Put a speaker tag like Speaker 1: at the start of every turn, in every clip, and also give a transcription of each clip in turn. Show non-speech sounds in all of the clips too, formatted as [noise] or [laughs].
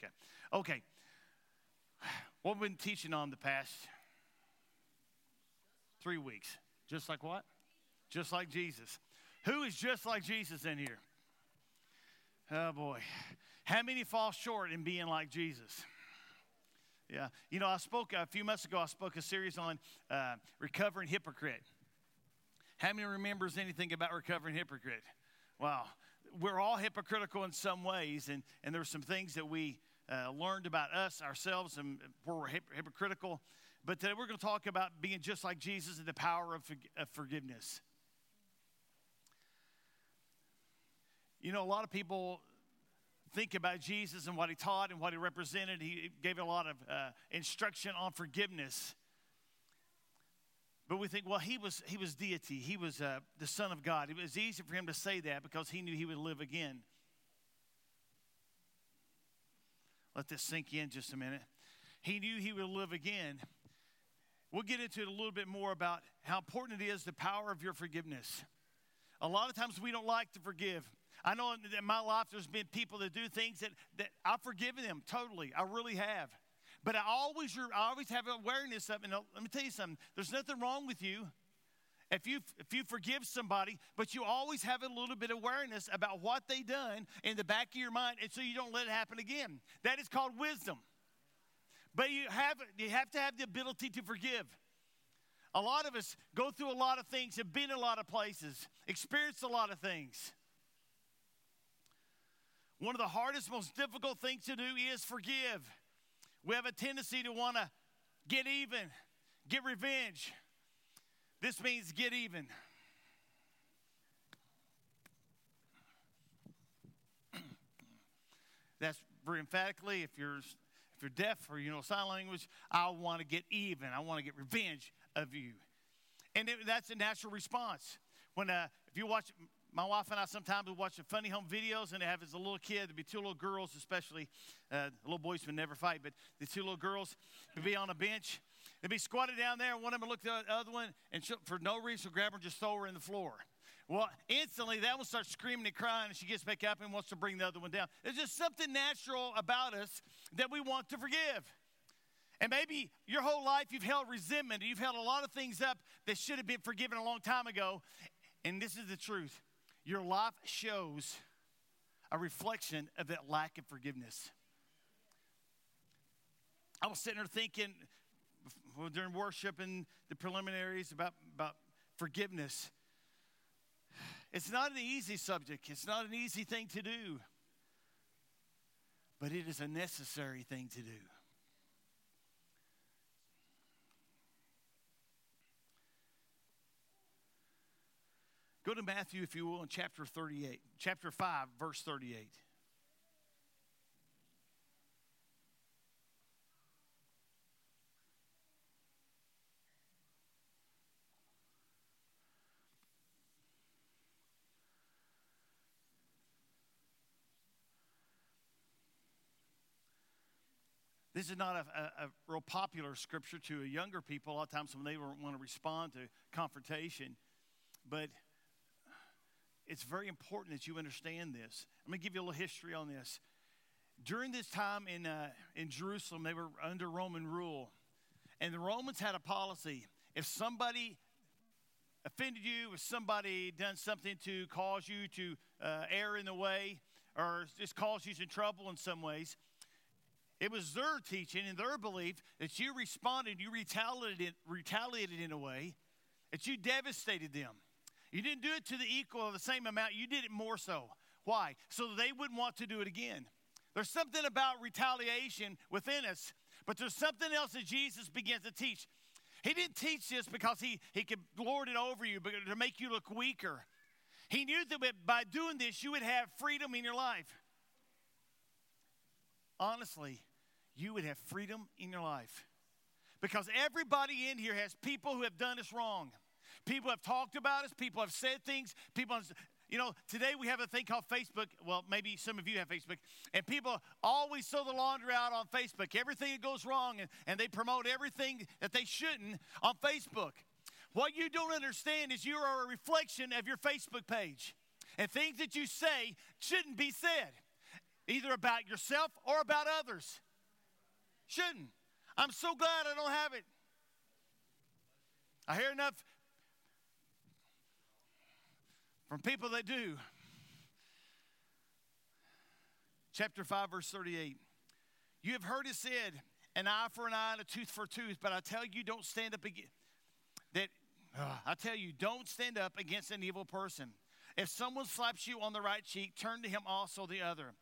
Speaker 1: America. Okay. What we've been teaching on the past three weeks. Just like what? Just like Jesus. Who is just like Jesus in here? Oh boy. How many fall short in being like Jesus? Yeah. You know, I spoke a few months ago, I spoke a series on uh, recovering hypocrite. How many remembers anything about recovering hypocrite? Wow. We're all hypocritical in some ways, and, and there's some things that we uh, learned about us, ourselves, and where we're hypocritical. But today we're going to talk about being just like Jesus and the power of, of forgiveness. You know, a lot of people think about Jesus and what he taught and what he represented. He gave a lot of uh, instruction on forgiveness. But we think, well, he was, he was deity. He was uh, the Son of God. It was easy for him to say that because he knew he would live again. Let this sink in just a minute. He knew he would live again. We'll get into it a little bit more about how important it is the power of your forgiveness. A lot of times we don't like to forgive. I know in my life there's been people that do things that, that I've forgiven them totally. I really have. But I always, I always have awareness of, and let me tell you something, there's nothing wrong with you. If you, if you forgive somebody, but you always have a little bit of awareness about what they done in the back of your mind, and so you don't let it happen again. That is called wisdom. But you have, you have to have the ability to forgive. A lot of us go through a lot of things, have been a lot of places, experienced a lot of things. One of the hardest, most difficult things to do is forgive. We have a tendency to want to get even, get revenge. This means get even. [clears throat] That's very emphatically, if you're if you're deaf or you know sign language, I want to get even. I want to get revenge of you, and it, that's a natural response. When uh, if you watch my wife and I sometimes would watch the funny home videos, and they have as a little kid, there'd be two little girls, especially uh, little boys would never fight, but the two little girls would be on a bench. They'd be squatted down there, and one of them would look at the other one, and for no reason, grab her and just throw her in the floor. Well, instantly that one starts screaming and crying, and she gets back up and wants to bring the other one down. There's just something natural about us that we want to forgive. And maybe your whole life you've held resentment, you've held a lot of things up that should have been forgiven a long time ago. And this is the truth your life shows a reflection of that lack of forgiveness. I was sitting there thinking during worship and the preliminaries about, about forgiveness. It's not an easy subject, it's not an easy thing to do, but it is a necessary thing to do. Go to Matthew, if you will, in chapter 38, chapter 5, verse 38. This is not a, a, a, real popular scripture to younger people. A lot of times when they want to respond to confrontation, but it's very important that you understand this. I'm going to give you a little history on this. During this time in, uh, in Jerusalem, they were under Roman rule. And the Romans had a policy if somebody offended you, if somebody done something to cause you to uh, err in the way, or just cause you some trouble in some ways, it was their teaching and their belief that you responded, you retaliated, retaliated in a way that you devastated them. You didn't do it to the equal or the same amount, you did it more so. Why? So they wouldn't want to do it again. There's something about retaliation within us, but there's something else that Jesus begins to teach. He didn't teach this because he, he could lord it over you, but to make you look weaker. He knew that by doing this, you would have freedom in your life. Honestly, you would have freedom in your life. Because everybody in here has people who have done us wrong. People have talked about us. People have said things. People, you know, today we have a thing called Facebook. Well, maybe some of you have Facebook. And people always throw the laundry out on Facebook. Everything that goes wrong, and, and they promote everything that they shouldn't on Facebook. What you don't understand is you are a reflection of your Facebook page. And things that you say shouldn't be said. either about yourself or about others. Shouldn't. I'm so glad I don't have it. I hear enough from people that do. Chapter 5, verse 38. You have heard it said, an eye for an eye and a tooth for a tooth, but I tell you, don't stand up against that. Uh, I tell you, don't stand up against an evil person. If someone slaps you on the right cheek, turn to him also the other.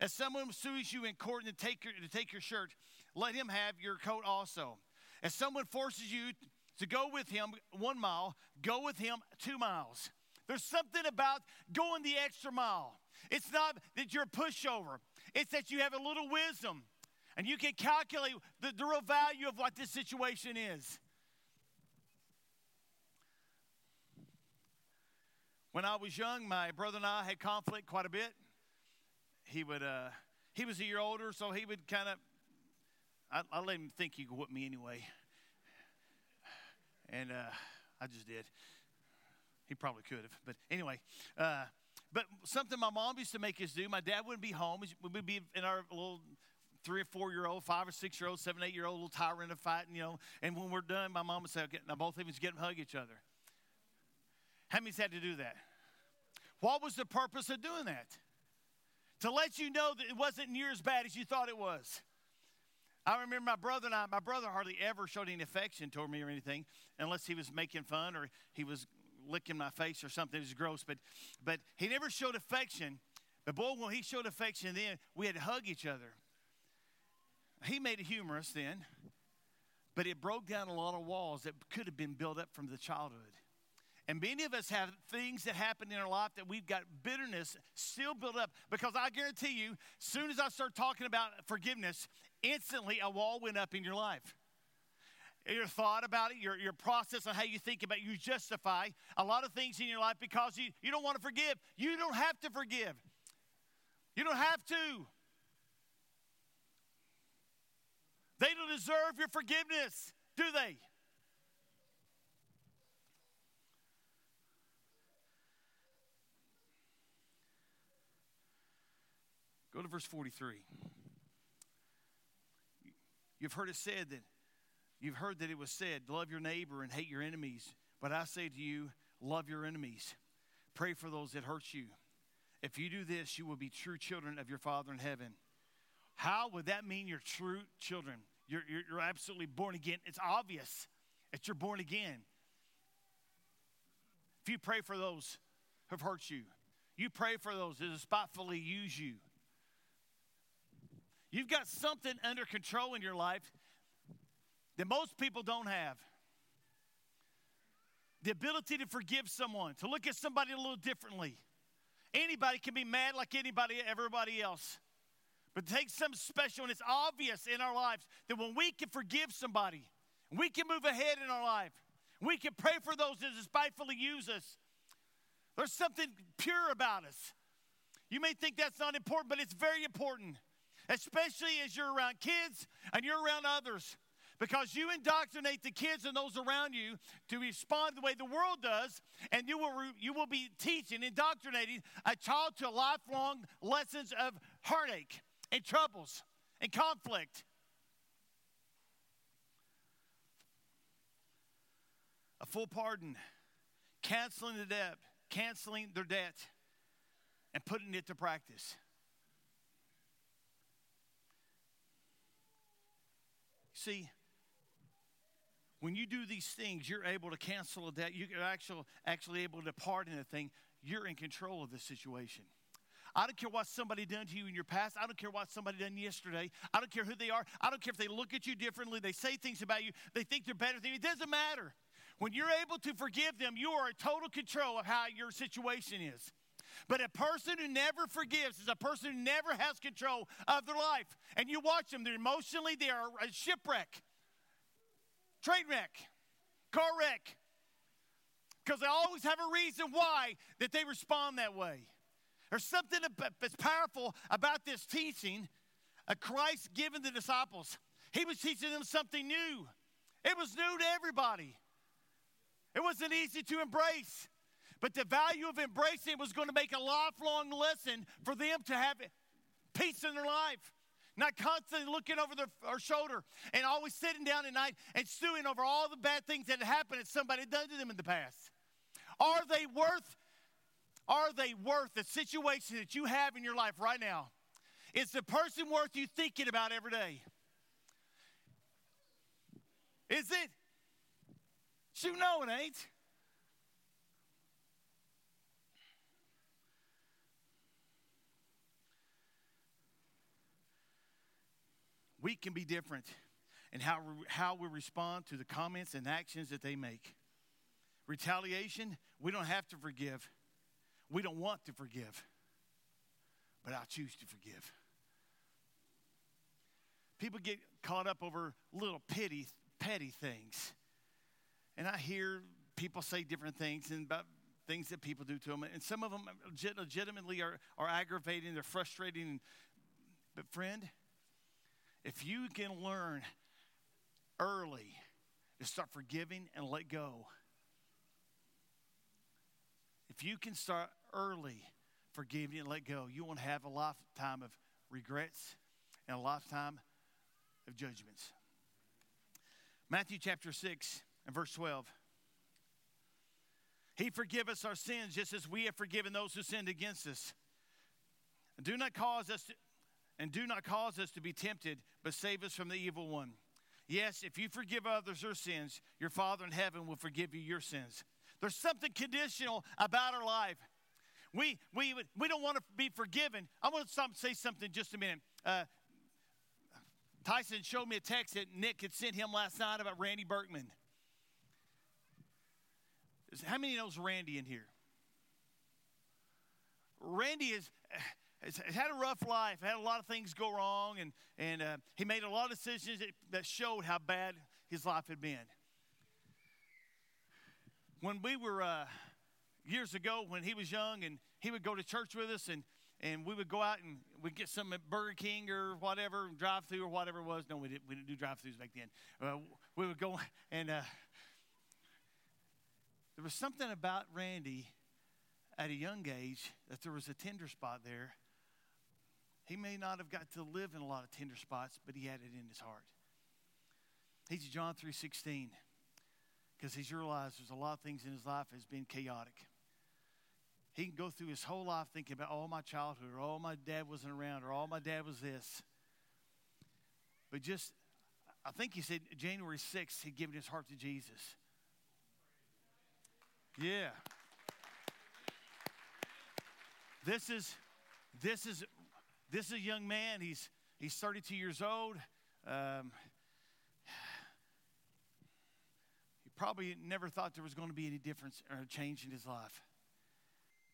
Speaker 1: If someone sues you in court to take your, to take your shirt, let him have your coat also. If someone forces you to go with him one mile, go with him two miles. There's something about going the extra mile. It's not that you're a pushover, it's that you have a little wisdom and you can calculate the, the real value of what this situation is. When I was young, my brother and I had conflict quite a bit. He would, uh, he was a year older, so he would kind of, I, I let him think he could whip me anyway. And uh, I just did. He probably could have, but anyway. Uh, but something my mom used to make us do, my dad wouldn't be home. We'd be in our little three or four year old, five or six year old, seven, eight year old little tyrant of fighting, you know. And when we're done, my mom would say, okay, now both of us get and hug each other. How many's had to do that? What was the purpose of doing that? To let you know that it wasn't near as bad as you thought it was. I remember my brother and I, my brother hardly ever showed any affection toward me or anything, unless he was making fun or he was licking my face or something. It was gross, but, but he never showed affection. But boy, when he showed affection then, we had to hug each other. He made it humorous then, but it broke down a lot of walls that could have been built up from the childhood. And many of us have things that happen in our life that we've got bitterness still built up. Because I guarantee you, soon as I start talking about forgiveness, instantly a wall went up in your life. Your thought about it, your, your process on how you think about it, you justify a lot of things in your life because you, you don't want to forgive. You don't have to forgive. You don't have to. They don't deserve your forgiveness, do they? Go to verse 43. You've heard it said that you've heard that it was said, love your neighbor and hate your enemies. But I say to you, love your enemies. Pray for those that hurt you. If you do this, you will be true children of your Father in heaven. How would that mean you're true children? You're, you're, you're absolutely born again. It's obvious that you're born again. If you pray for those who've hurt you, you pray for those that despitefully use you. You've got something under control in your life that most people don't have. The ability to forgive someone, to look at somebody a little differently. Anybody can be mad like anybody, everybody else. But it takes something special, and it's obvious in our lives that when we can forgive somebody, we can move ahead in our life. We can pray for those that despitefully use us. There's something pure about us. You may think that's not important, but it's very important, especially as you're around kids and you're around others. Because you indoctrinate the kids and those around you to respond the way the world does, and you will, you will be teaching, indoctrinating a child to lifelong lessons of heartache and troubles and conflict. A full pardon, canceling the debt, canceling their debt, and putting it to practice. See, when you do these things, you're able to cancel a debt. You're actually, actually able to pardon a thing. You're in control of the situation. I don't care what somebody done to you in your past. I don't care what somebody done yesterday. I don't care who they are. I don't care if they look at you differently. They say things about you. They think they're better than you. It doesn't matter. When you're able to forgive them, you are in total control of how your situation is. But a person who never forgives is a person who never has control of their life. And you watch them, they're emotionally, they are a shipwreck, train wreck, car wreck. Because they always have a reason why that they respond that way. There's something that's powerful about this teaching of Christ giving the disciples. He was teaching them something new. It was new to everybody. It wasn't easy to embrace. But the value of embracing was going to make a lifelong lesson for them to have peace in their life. Not constantly looking over their, our shoulder and always sitting down at night and stewing over all the bad things that happened that somebody done to them in the past. Are they worth, are they worth the situation that you have in your life right now? Is the person worth you thinking about every day? Is it? You know it ain't. We can be different in how, how we respond to the comments and actions that they make. Retaliation, we don't have to forgive. We don't want to forgive. But I choose to forgive. People get caught up over little petty, petty things. And I hear people say different things and about things that people do to them. And some of them legitimately are, are aggravating, they're frustrating. But, friend, if you can learn early to start forgiving and let go, if you can start early forgiving and let go, you won't have a lifetime of regrets and a lifetime of judgments. Matthew chapter 6 and verse 12. He forgive us our sins just as we have forgiven those who sinned against us. Do not cause us to, and do not cause us to be tempted, but save us from the evil one. Yes, if you forgive others their sins, your Father in heaven will forgive you your sins. There's something conditional about our life. We, we, we don't want to be forgiven. I want to stop and say something just a minute. Uh, Tyson showed me a text that Nick had sent him last night about Randy Berkman. How many knows Randy in here? Randy is has had a rough life, had a lot of things go wrong, and, and uh, he made a lot of decisions that, that showed how bad his life had been. When we were, uh, years ago, when he was young, and he would go to church with us, and, and we would go out and we'd get some at Burger King or whatever, drive through or whatever it was. No, we didn't, we didn't do drive throughs back then. Uh, we would go, and uh, there was something about Randy at a young age that there was a tender spot there he may not have got to live in a lot of tender spots, but he had it in his heart. He's John 3.16 because he's realized there's a lot of things in his life that's been chaotic. He can go through his whole life thinking about all my childhood or all my dad wasn't around or all my dad was this. But just, I think he said January 6th, he'd given his heart to Jesus. Yeah. This is, this is this is a young man. He's, he's 32 years old. Um, he probably never thought there was going to be any difference or change in his life.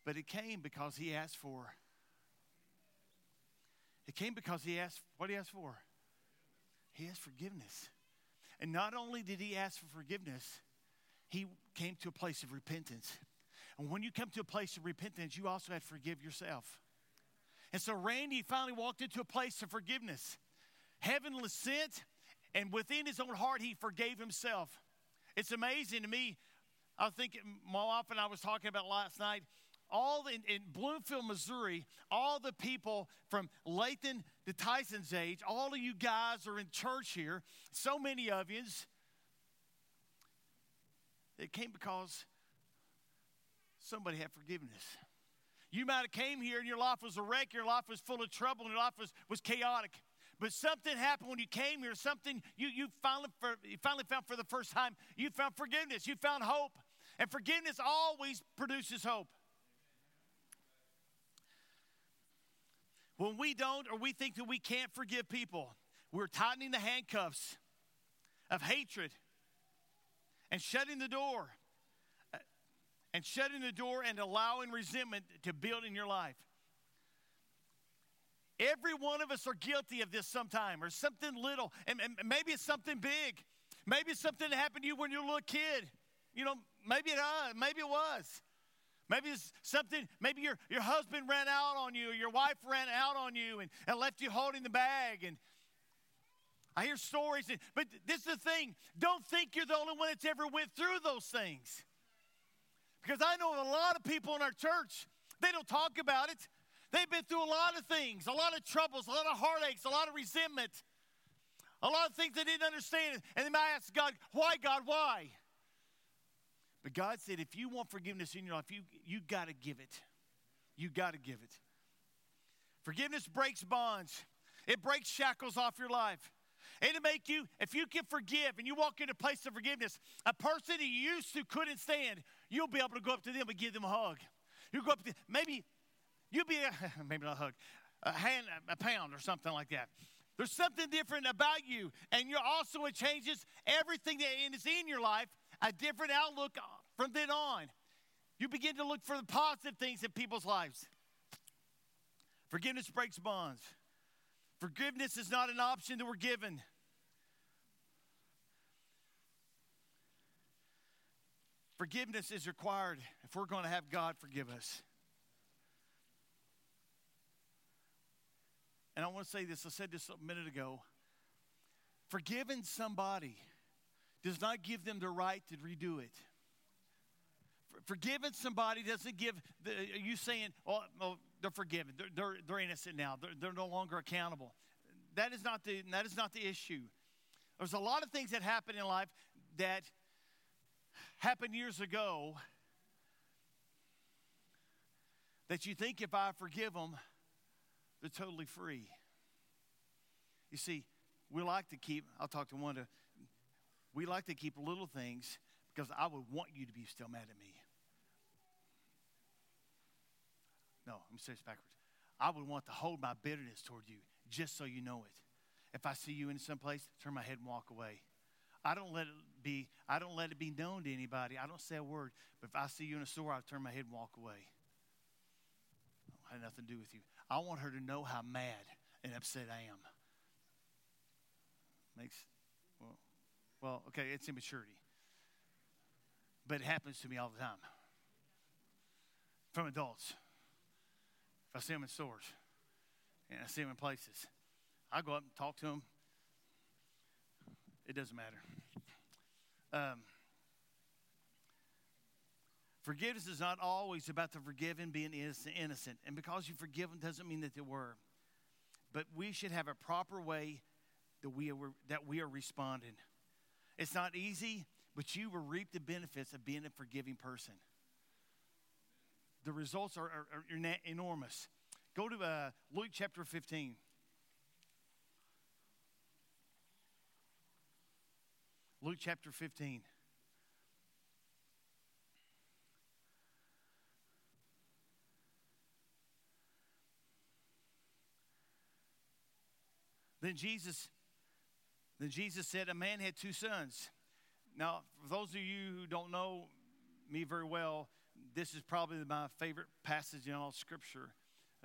Speaker 1: But it came because he asked for. It came because he asked, what he asked for? He asked forgiveness. And not only did he ask for forgiveness, he came to a place of repentance. And when you come to a place of repentance, you also have to forgive yourself. And so Randy finally walked into a place of forgiveness. Heaven was sent, and within his own heart, he forgave himself. It's amazing to me. I think more often I was talking about last night. All in, in Bloomfield, Missouri, all the people from Lathan to Tyson's age, all of you guys are in church here. So many of you. It came because somebody had forgiveness. You might have came here and your life was a wreck, your life was full of trouble, and your life was, was chaotic. But something happened when you came here, something you, you, finally, for, you finally found for the first time. You found forgiveness, you found hope. And forgiveness always produces hope. When we don't or we think that we can't forgive people, we're tightening the handcuffs of hatred and shutting the door and shutting the door and allowing resentment to build in your life. Every one of us are guilty of this sometime or something little, and, and maybe it's something big. Maybe it's something that happened to you when you were a little kid. You know, maybe it uh, maybe it was. Maybe it's something, maybe your, your husband ran out on you, or your wife ran out on you and, and left you holding the bag. And I hear stories, and, but this is the thing don't think you're the only one that's ever went through those things. Because I know a lot of people in our church, they don't talk about it. They've been through a lot of things, a lot of troubles, a lot of heartaches, a lot of resentment, a lot of things they didn't understand. And they might ask God, why, God, why? But God said, if you want forgiveness in your life, you, you got to give it. You got to give it. Forgiveness breaks bonds, it breaks shackles off your life. It'll make you, if you can forgive and you walk into a place of forgiveness, a person you used to couldn't stand, you'll be able to go up to them and give them a hug. You'll go up to maybe you'll be a, [laughs] maybe not a hug, a hand, a pound or something like that. There's something different about you, and you're also it changes everything that is in your life, a different outlook from then on. You begin to look for the positive things in people's lives. Forgiveness breaks bonds. Forgiveness is not an option that we're given. Forgiveness is required if we're going to have God forgive us. And I want to say this, I said this a minute ago. Forgiving somebody does not give them the right to redo it. Forgiving somebody doesn't give the, you saying, oh, oh they're forgiven. They're, they're, they're innocent now. They're, they're no longer accountable. That is, not the, that is not the issue. There's a lot of things that happen in life that happened years ago that you think if I forgive them, they're totally free. You see, we like to keep, I'll talk to Wanda, we like to keep little things because I would want you to be still mad at me. No, I'm this backwards. I would want to hold my bitterness toward you just so you know it. If I see you in some place, turn my head and walk away. I don't let it be, I don't let it be known to anybody. I don't say a word. But if I see you in a store, I turn my head and walk away. I had nothing to do with you. I want her to know how mad and upset I am. Makes well, well, okay, it's immaturity. But it happens to me all the time. From adults. If I see them in stores and I see them in places, I go up and talk to them. It doesn't matter. Um, forgiveness is not always about the forgiven being innocent. And because you forgive them doesn't mean that they were. But we should have a proper way that we are, that we are responding. It's not easy, but you will reap the benefits of being a forgiving person the results are, are, are enormous. Go to uh, Luke chapter 15. Luke chapter 15. Then Jesus, then Jesus said, A man had two sons. Now, for those of you who don't know me very well, this is probably my favorite passage in all Scripture.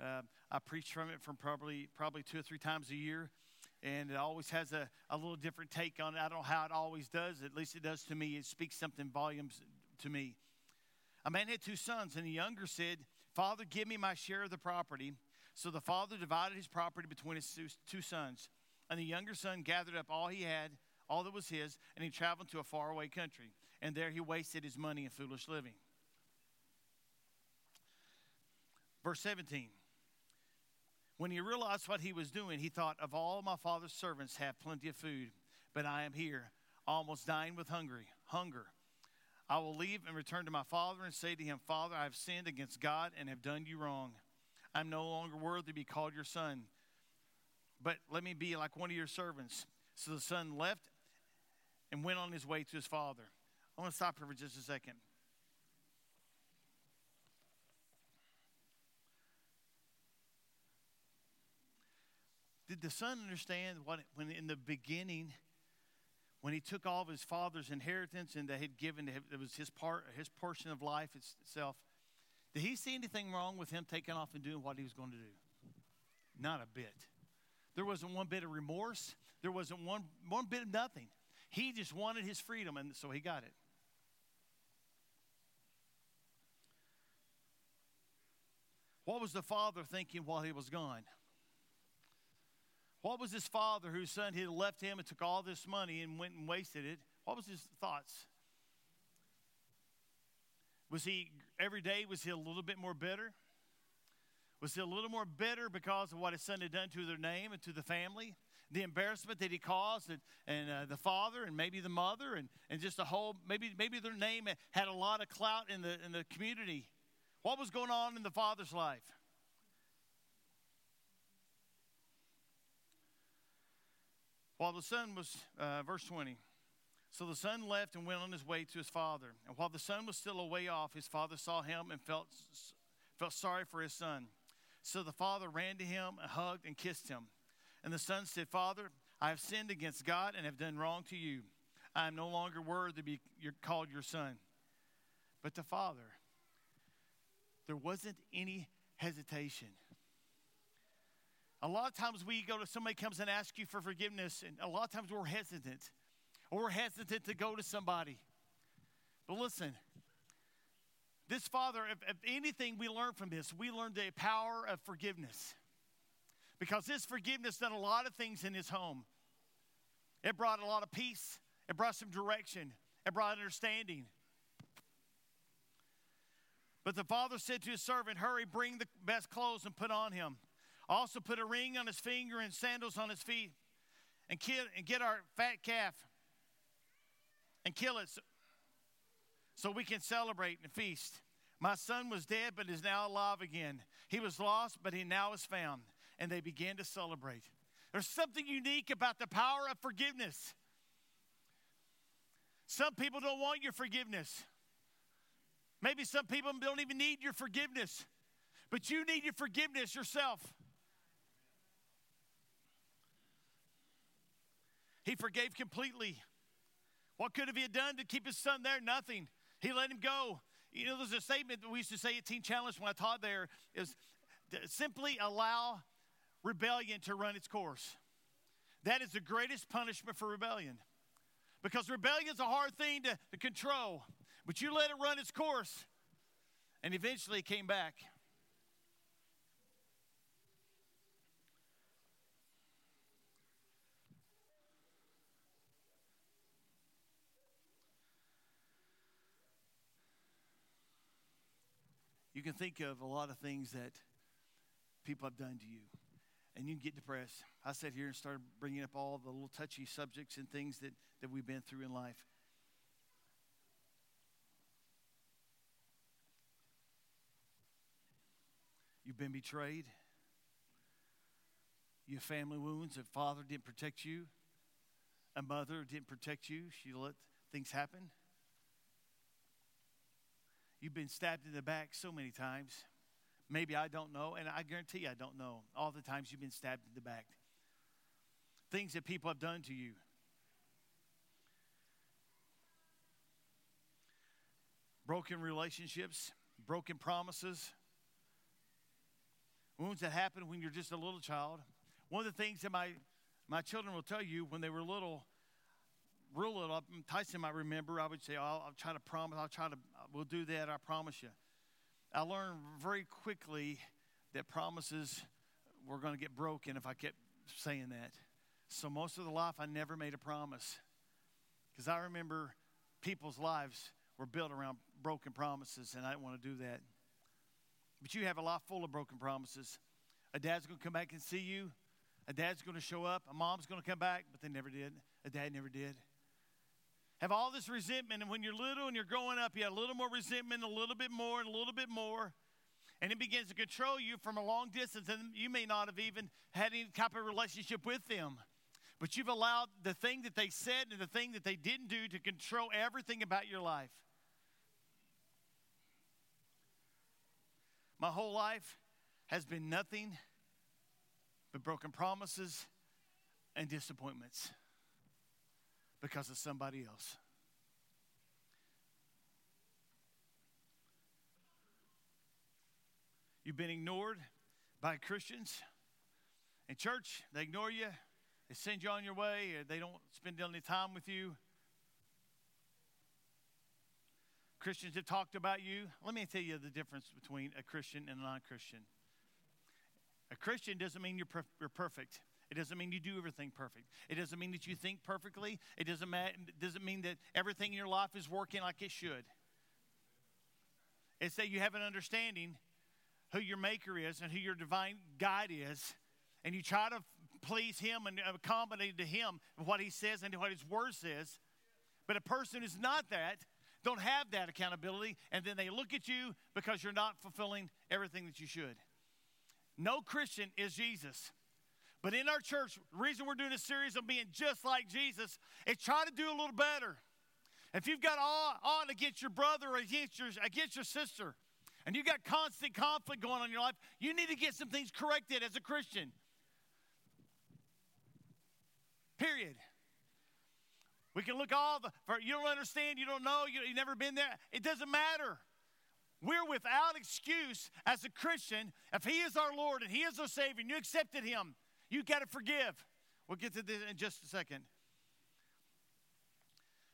Speaker 1: Uh, I preach from it from probably probably two or three times a year, and it always has a, a little different take on it. I don't know how it always does. At least it does to me. It speaks something volumes to me. A man had two sons, and the younger said, "Father, give me my share of the property." So the father divided his property between his two sons, and the younger son gathered up all he had, all that was his, and he traveled to a faraway country. And there he wasted his money in foolish living. Verse 17. When he realized what he was doing, he thought, Of all my father's servants have plenty of food, but I am here, almost dying with hungry, hunger. I will leave and return to my father and say to him, Father, I have sinned against God and have done you wrong. I'm no longer worthy to be called your son, but let me be like one of your servants. So the son left and went on his way to his father. I want to stop here for just a second. Did the son understand what when in the beginning, when he took all of his father's inheritance and they had given it was his part, his portion of life itself? Did he see anything wrong with him taking off and doing what he was going to do? Not a bit. There wasn't one bit of remorse. There wasn't one one bit of nothing. He just wanted his freedom, and so he got it. What was the father thinking while he was gone? What was his father whose son had left him and took all this money and went and wasted it? What was his thoughts? Was he every day was he a little bit more bitter? Was he a little more bitter because of what his son had done to their name and to the family? The embarrassment that he caused, and, and uh, the father, and maybe the mother, and, and just a whole, maybe, maybe their name had a lot of clout in the, in the community. What was going on in the father's life? While the son was, uh, verse 20, so the son left and went on his way to his father. And while the son was still a way off, his father saw him and felt, felt sorry for his son. So the father ran to him and hugged and kissed him. And the son said, Father, I have sinned against God and have done wrong to you. I am no longer worthy to be called your son. But the father, there wasn't any hesitation. A lot of times we go to somebody comes and asks you for forgiveness, and a lot of times we're hesitant, or we're hesitant to go to somebody. But listen, this father, if, if anything we learn from this, we learn the power of forgiveness. Because this forgiveness done a lot of things in his home. It brought a lot of peace, it brought some direction, it brought understanding. But the father said to his servant, Hurry, bring the best clothes and put on him. Also, put a ring on his finger and sandals on his feet, and, kill, and get our fat calf and kill it so, so we can celebrate and feast. My son was dead, but is now alive again. He was lost, but he now is found. And they began to celebrate. There's something unique about the power of forgiveness. Some people don't want your forgiveness. Maybe some people don't even need your forgiveness, but you need your forgiveness yourself. He forgave completely. What could have he done to keep his son there? Nothing. He let him go. You know, there's a statement that we used to say at Teen Challenge when I taught there is simply allow rebellion to run its course. That is the greatest punishment for rebellion. Because rebellion is a hard thing to, to control, but you let it run its course, and eventually it came back. You can think of a lot of things that people have done to you, and you can get depressed. I sat here and started bringing up all the little touchy subjects and things that, that we've been through in life. You've been betrayed. Your family wounds. A father didn't protect you. A mother didn't protect you. She let things happen. You've been stabbed in the back so many times. Maybe I don't know, and I guarantee I don't know all the times you've been stabbed in the back. Things that people have done to you. Broken relationships, broken promises, wounds that happen when you're just a little child. One of the things that my, my children will tell you when they were little, real little, Tyson might remember, I would say, I'll, I'll try to promise, I'll try to, we'll do that, I promise you. I learned very quickly that promises were going to get broken if I kept saying that. So most of the life, I never made a promise. Because I remember people's lives were built around broken promises, and I didn't want to do that. But you have a life full of broken promises. A dad's going to come back and see you. A dad's going to show up. A mom's going to come back, but they never did. A dad never did have all this resentment. And when you're little and you're growing up, you have a little more resentment, a little bit more, and a little bit more. And it begins to control you from a long distance. And you may not have even had any type of relationship with them. But you've allowed the thing that they said and the thing that they didn't do to control everything about your life. My whole life has been nothing but broken promises and disappointments because of somebody else. You've been ignored by Christians. In church, they ignore you, they send you on your way, or they don't spend any time with you. Christians have talked about you. Let me tell you the difference between a Christian and a non Christian. A Christian doesn't mean you're, per- you're perfect. It doesn't mean you do everything perfect. It doesn't mean that you think perfectly. It doesn't, ma- doesn't mean that everything in your life is working like it should. It's that you have an understanding who your maker is and who your divine guide is, and you try to please him and accommodate to him what he says and what his word says. But a person who's not that, don't have that accountability, and then they look at you because you're not fulfilling everything that you should. No Christian is Jesus. But in our church, the reason we're doing a series on being just like Jesus is try to do a little better. If you've got on against your brother or against your, against your sister, and you've got constant conflict going on in your life, you need to get some things corrected as a Christian. Period. We can look all the, for, you don't understand, you don't know, you, you've never been there. It doesn't matter. We're without excuse as a Christian. If He is our Lord and He is our Savior and you accepted Him, you got to forgive. We'll get to this in just a second.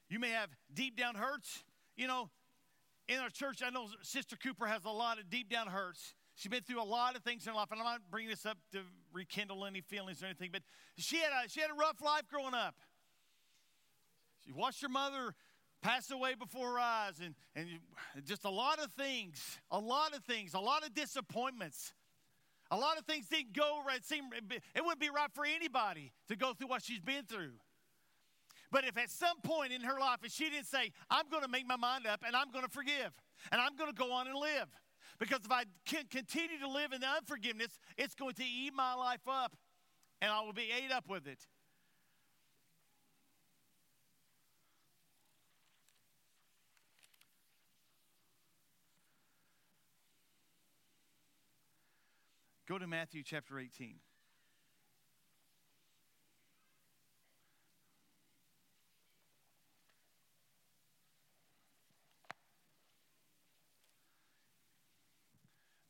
Speaker 1: You may have deep down hurts. You know, in our church, I know Sister Cooper has a lot of deep down hurts. She's been through a lot of things in her life, and I'm not bringing this up to rekindle any feelings or anything, but she had a, she had a rough life growing up. She watched her mother pass away before her eyes, and, and just a lot of things, a lot of things, a lot of disappointments. A lot of things didn't go right. It, it wouldn't be right for anybody to go through what she's been through. But if at some point in her life, if she didn't say, I'm going to make my mind up and I'm going to forgive and I'm going to go on and live, because if I continue to live in the unforgiveness, it's going to eat my life up and I will be ate up with it. Go to Matthew chapter 18.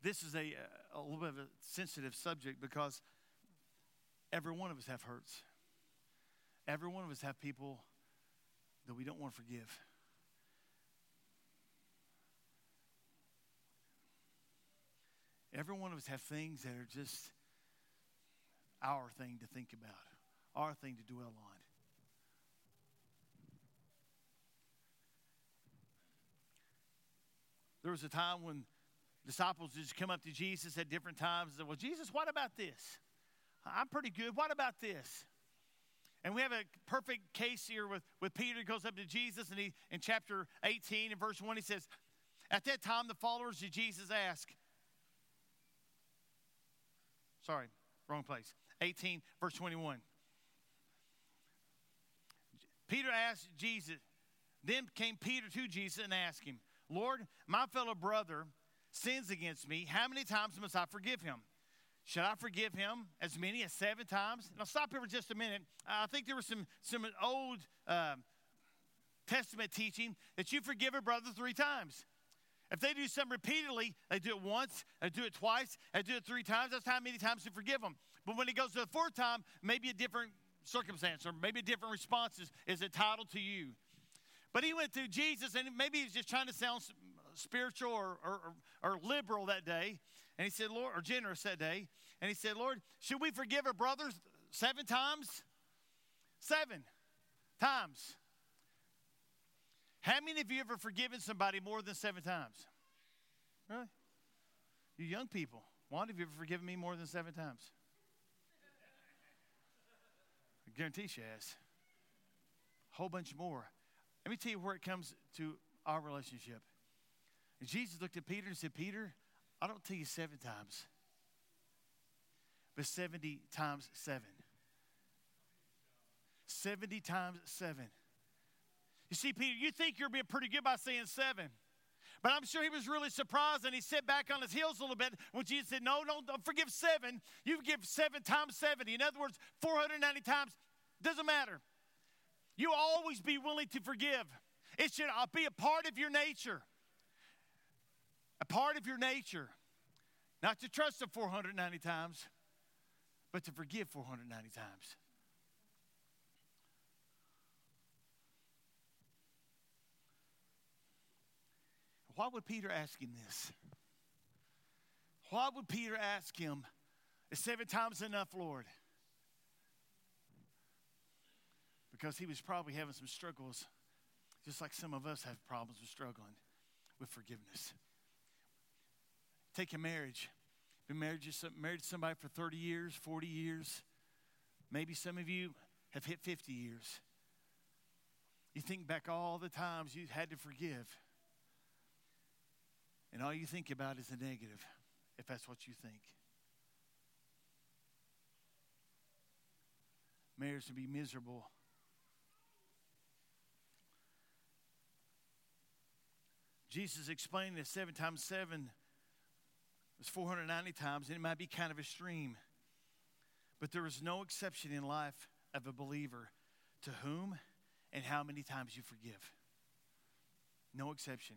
Speaker 1: this is a, a little bit of a sensitive subject because every one of us have hurts. Every one of us have people that we don't want to forgive. Every one of us have things that are just our thing to think about, our thing to dwell on. There was a time when disciples just come up to Jesus at different times and say, Well, Jesus, what about this? I'm pretty good. What about this? And we have a perfect case here with, with Peter who goes up to Jesus and he in chapter 18 and verse 1 he says, At that time the followers of Jesus ask, sorry, wrong place. 18, verse 21. Peter asked Jesus, then came Peter to Jesus and asked him, Lord, my fellow brother sins against me, how many times must I forgive him? Should I forgive him as many as seven times? Now, stop here for just a minute. I think there was some, some old uh, Testament teaching that you forgive a brother three times. If they do something repeatedly, they do it once, they do it twice, they do it three times. That's how many times to forgive them. But when it goes to the fourth time, maybe a different circumstance or maybe a different response is, entitled to you. But he went to Jesus, and maybe he's just trying to sound spiritual or, or, or liberal that day. And he said, Lord, or generous that day. And he said, Lord, should we forgive our brothers seven times? Seven times. How many of you ever forgiven somebody more than seven times? Really? You young people. Why have you ever forgiven me more than seven times? I guarantee she has. A whole bunch more. Let me tell you where it comes to our relationship. Jesus looked at Peter and said, Peter, I don't tell you seven times, but 70 times seven. 70 times seven. You see, Peter, you think you're being pretty good by saying seven. But I'm sure he was really surprised and he sat back on his heels a little bit when Jesus said, No, no, don't forgive seven. You forgive seven times 70. In other words, 490 times. Doesn't matter. You always be willing to forgive. It should uh, be a part of your nature a part of your nature, not to trust Him 490 times, but to forgive 490 times. Why would Peter ask him this? Why would Peter ask him, is seven times enough, Lord? Because he was probably having some struggles, just like some of us have problems with struggling with forgiveness. Take a marriage. Been married, married to somebody for 30 years, 40 years. Maybe some of you have hit 50 years. You think back all the times you had to forgive. And all you think about is the negative, if that's what you think. Marriage to be miserable. Jesus explained that seven times seven was 490 times, and it might be kind of extreme. But there is no exception in life of a believer to whom and how many times you forgive. No exception.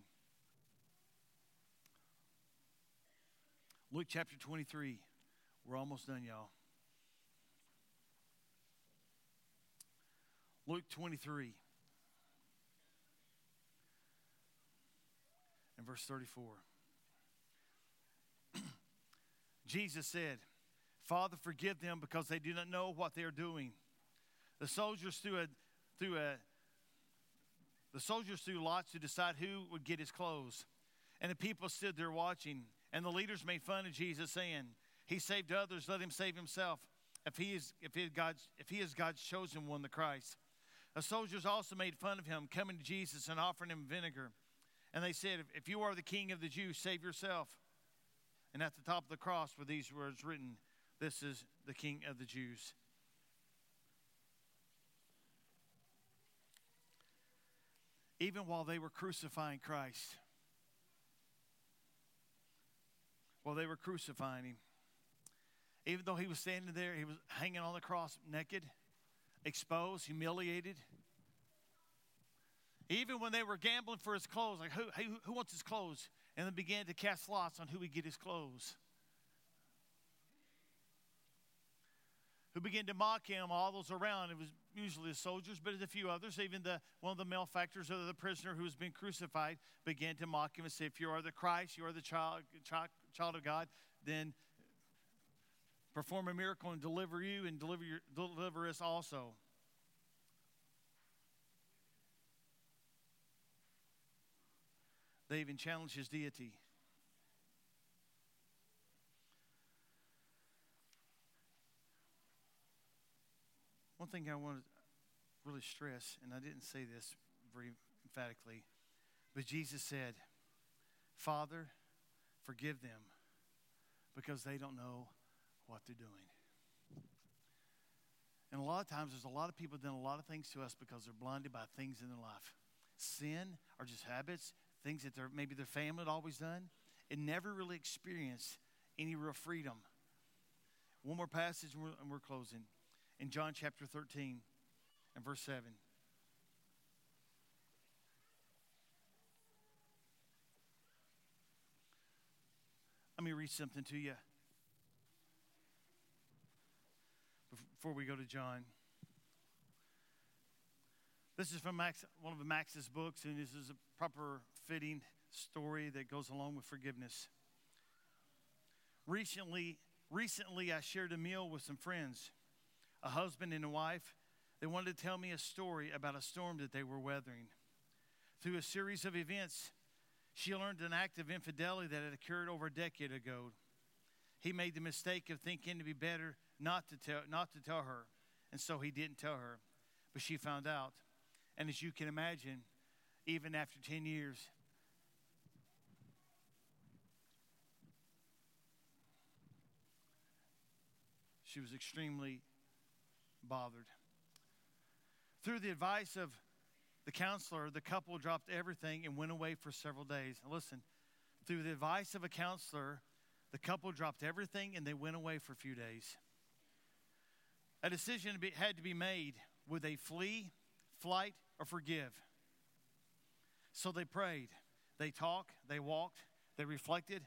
Speaker 1: Luke chapter 23. We're almost done, y'all. Luke 23 and verse 34. [clears throat] Jesus said, Father, forgive them because they do not know what they are doing. The soldiers threw a, threw a the soldiers threw lots to decide who would get his clothes. And the people stood there watching. And the leaders made fun of Jesus, saying, He saved others, let him save himself, if he is, if he is, God's, if he is God's chosen one, the Christ. The soldiers also made fun of him, coming to Jesus and offering him vinegar. And they said, If you are the king of the Jews, save yourself. And at the top of the cross were these words written This is the king of the Jews. Even while they were crucifying Christ, while they were crucifying him. Even though he was standing there, he was hanging on the cross naked, exposed, humiliated. Even when they were gambling for his clothes, like who, who, who wants his clothes? And then began to cast lots on who would get his clothes. Who began to mock him, all those around. It was usually the soldiers, but a few others. Even the one of the malefactors or the prisoner who was being crucified began to mock him and say, If you are the Christ, you are the child, child, child of God, then perform a miracle and deliver you and deliver, your, deliver us also. They even challenged his deity. One thing I want to really stress, and I didn't say this very emphatically, but Jesus said, Father, forgive them because they don't know what they're doing. And a lot of times, there's a lot of people doing a lot of things to us because they're blinded by things in their life. Sin or just habits, things that they're, maybe their family had always done, and never really experienced any real freedom. One more passage, and we're, and we're closing. In John chapter 13 and verse 7. Let me read something to you before we go to John. This is from Max, one of Max's books, and this is a proper fitting story that goes along with forgiveness. Recently, recently I shared a meal with some friends, a husband and a wife. They wanted to tell me a story about a storm that they were weathering. Through a series of events, she learned an act of infidelity that had occurred over a decade ago. He made the mistake of thinking it'd be better not to tell, not to tell her, and so he didn't tell her. But she found out. And as you can imagine, even after 10 years, she was extremely bothered. Through the advice of the counselor, the couple dropped everything and went away for several days. Now listen, through the advice of a counselor, the couple dropped everything and they went away for a few days. A decision had to be made would they flee, flight, or forgive? So they prayed, they talked, they walked, they reflected.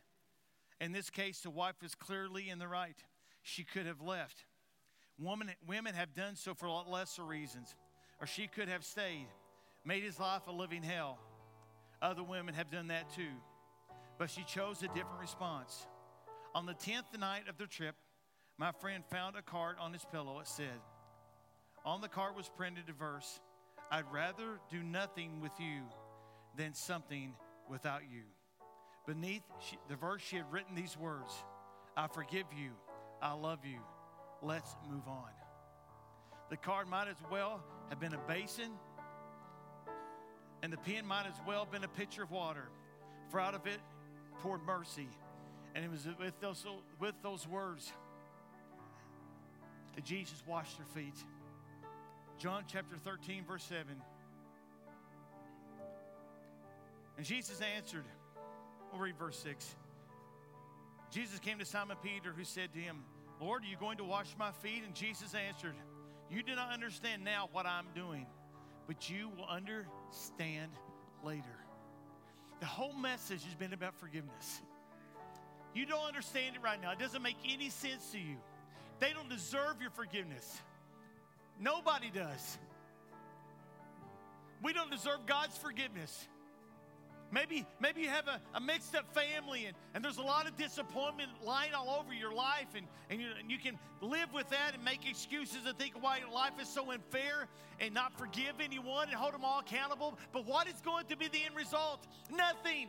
Speaker 1: In this case, the wife was clearly in the right. She could have left. Woman, women have done so for lesser reasons, or she could have stayed made his life a living hell. Other women have done that too. But she chose a different response. On the 10th night of their trip, my friend found a card on his pillow. It said, On the card was printed a verse I'd rather do nothing with you than something without you. Beneath the verse, she had written these words I forgive you. I love you. Let's move on. The card might as well have been a basin, and the pen might as well have been a pitcher of water. For out of it poured mercy. And it was with those, with those words that Jesus washed their feet. John chapter 13, verse 7. And Jesus answered, we'll read verse 6. Jesus came to Simon Peter, who said to him, Lord, are you going to wash my feet? And Jesus answered, You do not understand now what I'm doing, but you will understand later. The whole message has been about forgiveness. You don't understand it right now. It doesn't make any sense to you. They don't deserve your forgiveness. Nobody does. We don't deserve God's forgiveness. Maybe, maybe you have a, a mixed up family and, and there's a lot of disappointment lying all over your life, and, and, you, and you can live with that and make excuses and think why your life is so unfair and not forgive anyone and hold them all accountable. But what is going to be the end result? Nothing.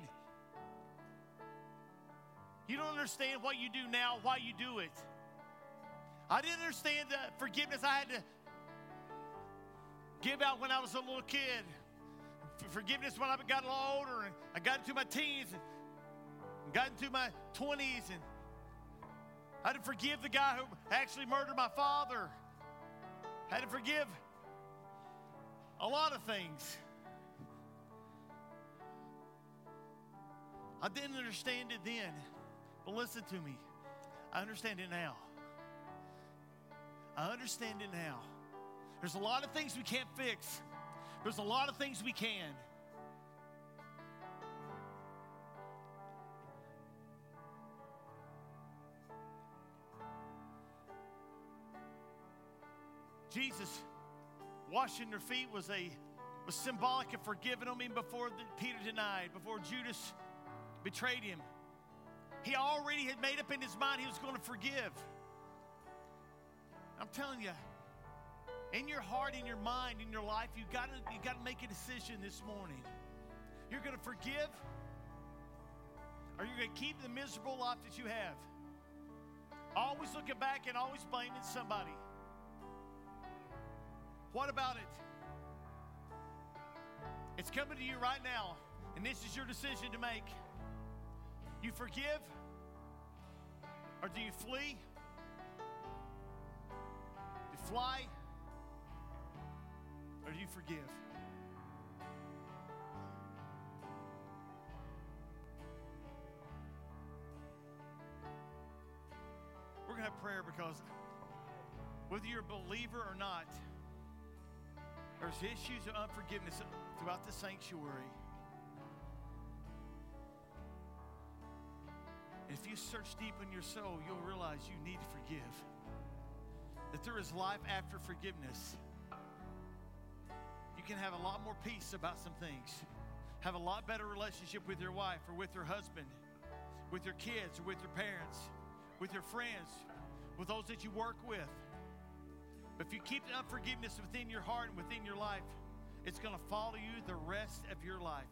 Speaker 1: You don't understand what you do now, why you do it. I didn't understand the forgiveness I had to give out when I was a little kid forgiveness when I got a little older and I got into my teens and got into my 20s and I had to forgive the guy who actually murdered my father. I had to forgive a lot of things. I didn't understand it then, but listen to me. I understand it now. I understand it now. There's a lot of things we can't fix. There's a lot of things we can. Jesus washing their feet was a was symbolic of forgiving them even before the, Peter denied, before Judas betrayed him. He already had made up in his mind he was going to forgive. I'm telling you, in your heart, in your mind, in your life, you've got to, you've got to make a decision this morning. You're going to forgive, or you're going to keep the miserable life that you have. Always looking back and always blaming somebody. What about it? It's coming to you right now, and this is your decision to make. You forgive, or do you flee? You fly? Or do you forgive? We're going to have prayer because whether you're a believer or not, there's issues of unforgiveness throughout the sanctuary. If you search deep in your soul, you'll realize you need to forgive. That there is life after forgiveness you can have a lot more peace about some things, have a lot better relationship with your wife or with your husband, with your kids or with your parents, with your friends, with those that you work with. But if you keep unforgiveness within your heart and within your life, it's going to follow you the rest of your life.